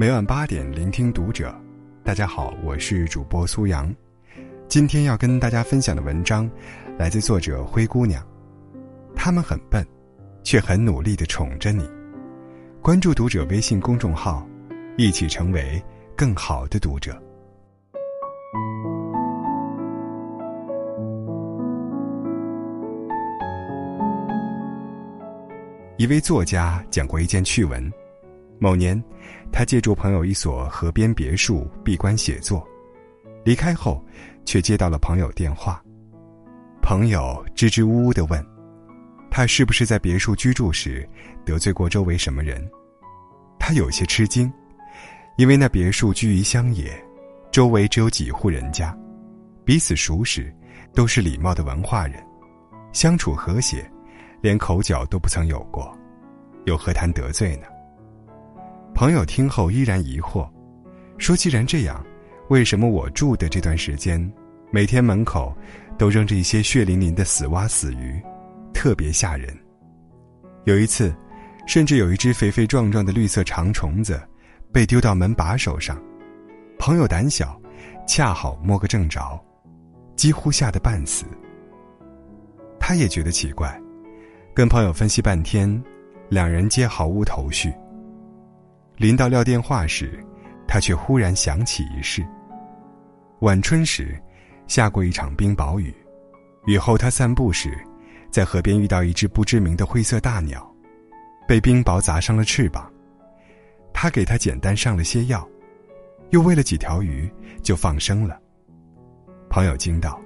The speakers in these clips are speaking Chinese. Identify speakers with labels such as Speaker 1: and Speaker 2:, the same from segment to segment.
Speaker 1: 每晚八点，聆听读者。大家好，我是主播苏阳。今天要跟大家分享的文章，来自作者灰姑娘。他们很笨，却很努力的宠着你。关注读者微信公众号，一起成为更好的读者。一位作家讲过一件趣闻：某年，他借住朋友一所河边别墅闭关写作，离开后，却接到了朋友电话。朋友支支吾吾的问：“他是不是在别墅居住时得罪过周围什么人？”他有些吃惊，因为那别墅居于乡野，周围只有几户人家，彼此熟识，都是礼貌的文化人，相处和谐。连口角都不曾有过，又何谈得罪呢？朋友听后依然疑惑，说：“既然这样，为什么我住的这段时间，每天门口都扔着一些血淋淋的死蛙死鱼，特别吓人？有一次，甚至有一只肥肥壮壮的绿色长虫子被丢到门把手上，朋友胆小，恰好摸个正着，几乎吓得半死。他也觉得奇怪。”跟朋友分析半天，两人皆毫无头绪。临到撂电话时，他却忽然想起一事。晚春时，下过一场冰雹雨，雨后他散步时，在河边遇到一只不知名的灰色大鸟，被冰雹砸伤了翅膀。他给他简单上了些药，又喂了几条鱼，就放生了。朋友惊道：“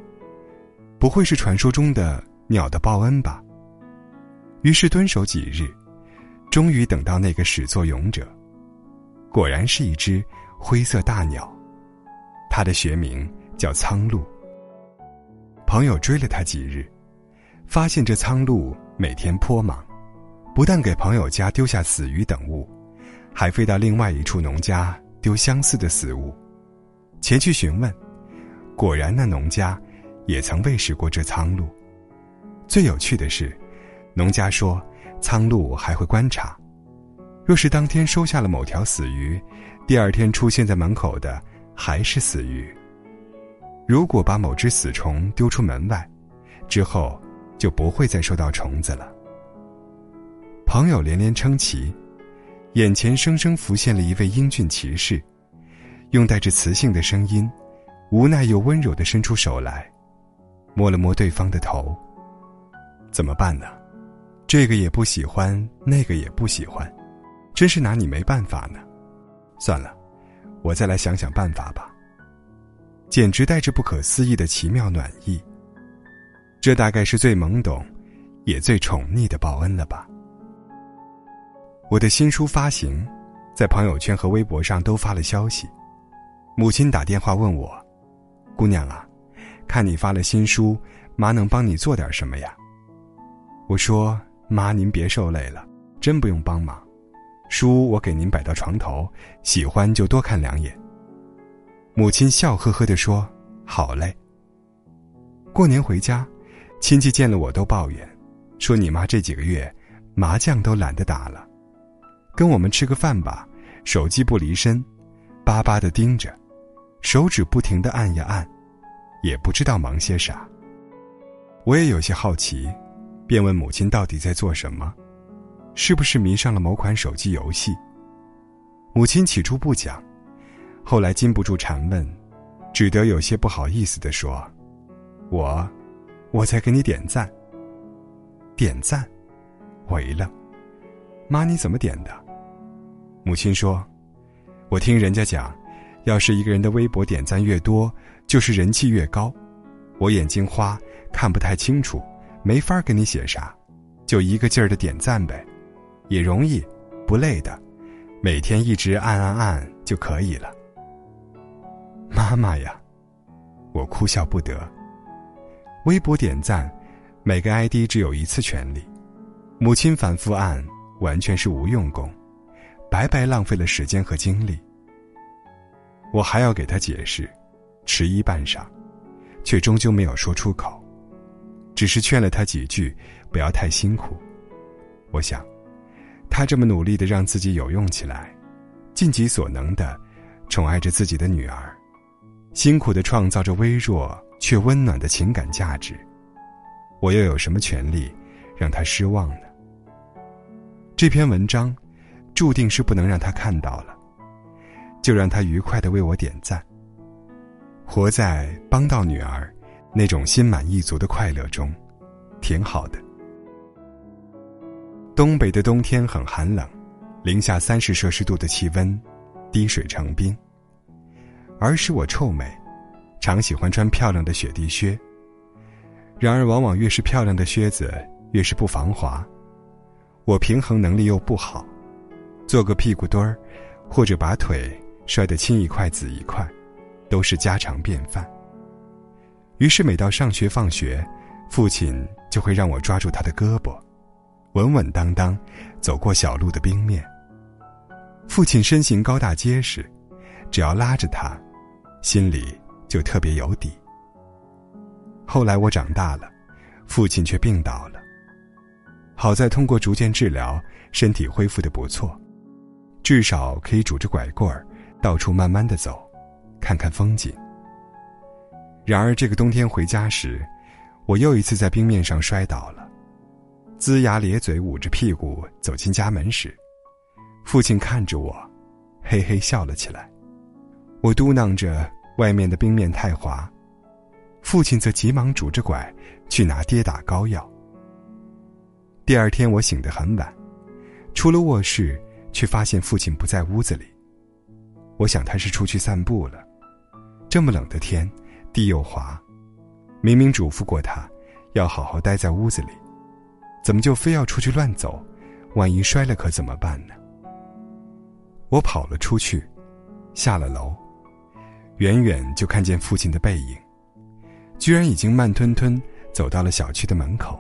Speaker 1: 不会是传说中的鸟的报恩吧？”于是蹲守几日，终于等到那个始作俑者。果然是一只灰色大鸟，它的学名叫苍鹭。朋友追了它几日，发现这苍鹭每天颇忙，不但给朋友家丢下死鱼等物，还飞到另外一处农家丢相似的死物。前去询问，果然那农家也曾喂食过这苍鹭。最有趣的是。农家说，苍鹭还会观察，若是当天收下了某条死鱼，第二天出现在门口的还是死鱼。如果把某只死虫丢出门外，之后就不会再收到虫子了。朋友连连称奇，眼前生生浮现了一位英俊骑士，用带着磁性的声音，无奈又温柔的伸出手来，摸了摸对方的头。怎么办呢？这个也不喜欢，那个也不喜欢，真是拿你没办法呢。算了，我再来想想办法吧。简直带着不可思议的奇妙暖意。这大概是最懵懂，也最宠溺的报恩了吧。我的新书发行，在朋友圈和微博上都发了消息。母亲打电话问我：“姑娘啊，看你发了新书，妈能帮你做点什么呀？”我说。妈，您别受累了，真不用帮忙。书我给您摆到床头，喜欢就多看两眼。母亲笑呵呵地说：“好嘞。”过年回家，亲戚见了我都抱怨，说你妈这几个月麻将都懒得打了，跟我们吃个饭吧，手机不离身，巴巴的盯着，手指不停的按呀按，也不知道忙些啥。我也有些好奇。便问母亲到底在做什么，是不是迷上了某款手机游戏？母亲起初不讲，后来禁不住缠问，只得有些不好意思的说：“我，我在给你点赞。”点赞，我一愣：“妈，你怎么点的？”母亲说：“我听人家讲，要是一个人的微博点赞越多，就是人气越高。我眼睛花，看不太清楚。”没法给你写啥，就一个劲儿的点赞呗，也容易，不累的，每天一直按按按就可以了。妈妈呀，我哭笑不得。微博点赞，每个 ID 只有一次权利，母亲反复按，完全是无用功，白白浪费了时间和精力。我还要给他解释，迟疑半晌，却终究没有说出口。只是劝了他几句，不要太辛苦。我想，他这么努力的让自己有用起来，尽己所能的宠爱着自己的女儿，辛苦的创造着微弱却温暖的情感价值，我又有什么权利让他失望呢？这篇文章注定是不能让他看到了，就让他愉快的为我点赞。活在帮到女儿那种心满意足的快乐中，挺好的。东北的冬天很寒冷。零下三十摄氏度的气温，滴水成冰。儿时我臭美，常喜欢穿漂亮的雪地靴。然而，往往越是漂亮的靴子，越是不防滑。我平衡能力又不好，做个屁股墩儿，或者把腿摔得青一块紫一块，都是家常便饭。于是，每到上学放学，父亲就会让我抓住他的胳膊，稳稳当当走过小路的冰面。父亲身形高大结实，只要拉着他，心里就特别有底。后来我长大了，父亲却病倒了。好在通过逐渐治疗，身体恢复的不错，至少可以拄着拐棍儿到处慢慢的走，看看风景。然而这个冬天回家时，我又一次在冰面上摔倒了，龇牙咧嘴，捂着屁股走进家门时。父亲看着我，嘿嘿笑了起来。我嘟囔着外面的冰面太滑，父亲则急忙拄着拐去拿跌打膏药。第二天我醒得很晚，出了卧室，却发现父亲不在屋子里。我想他是出去散步了。这么冷的天，地又滑，明明嘱咐过他要好好待在屋子里，怎么就非要出去乱走？万一摔了可怎么办呢？我跑了出去，下了楼，远远就看见父亲的背影，居然已经慢吞吞走到了小区的门口。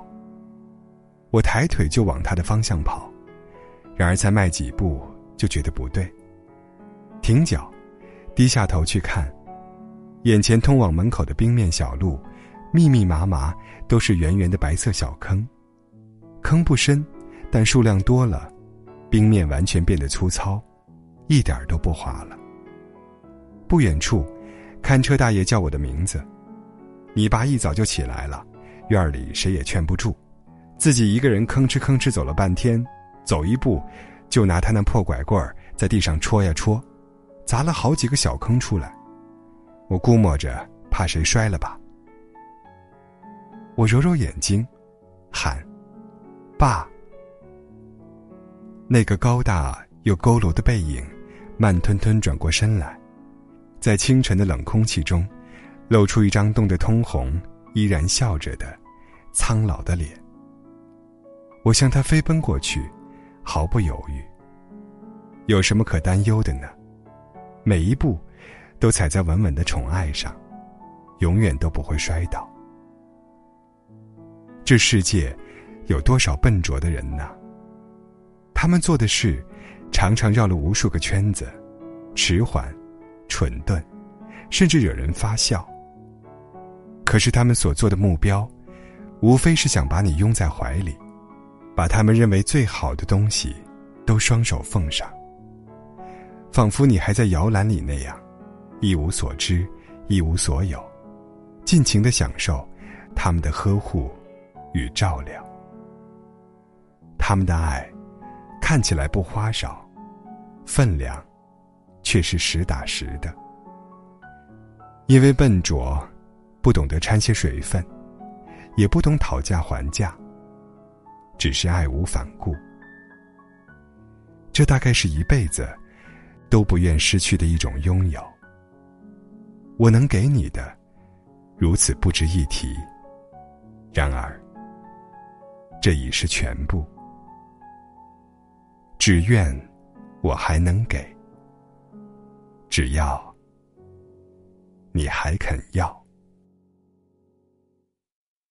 Speaker 1: 我抬腿就往他的方向跑，然而才迈几步就觉得不对，停脚，低下头去看，眼前通往门口的冰面小路，密密麻麻都是圆圆的白色小坑，坑不深，但数量多了，冰面完全变得粗糙。一点都不滑了。不远处，看车大爷叫我的名字。你爸一早就起来了，院里谁也劝不住，自己一个人吭哧吭哧走了半天，走一步，就拿他那破拐棍儿在地上戳呀戳，砸了好几个小坑出来。我估摸着怕谁摔了吧。我揉揉眼睛，喊：“爸！”那个高大。又佝偻的背影，慢吞吞转过身来，在清晨的冷空气中，露出一张冻得通红、依然笑着的苍老的脸。我向他飞奔过去，毫不犹豫。有什么可担忧的呢？每一步，都踩在稳稳的宠爱上，永远都不会摔倒。这世界，有多少笨拙的人呢？他们做的事。常常绕了无数个圈子，迟缓、蠢钝，甚至惹人发笑。可是他们所做的目标，无非是想把你拥在怀里，把他们认为最好的东西，都双手奉上，仿佛你还在摇篮里那样，一无所知，一无所有，尽情的享受他们的呵护与照料。他们的爱，看起来不花哨。分量，却是实打实的。因为笨拙，不懂得掺些水分，也不懂讨价还价，只是爱无反顾。这大概是一辈子都不愿失去的一种拥有。我能给你的，如此不值一提。然而，这已是全部。只愿。我还能给，只要你还肯要。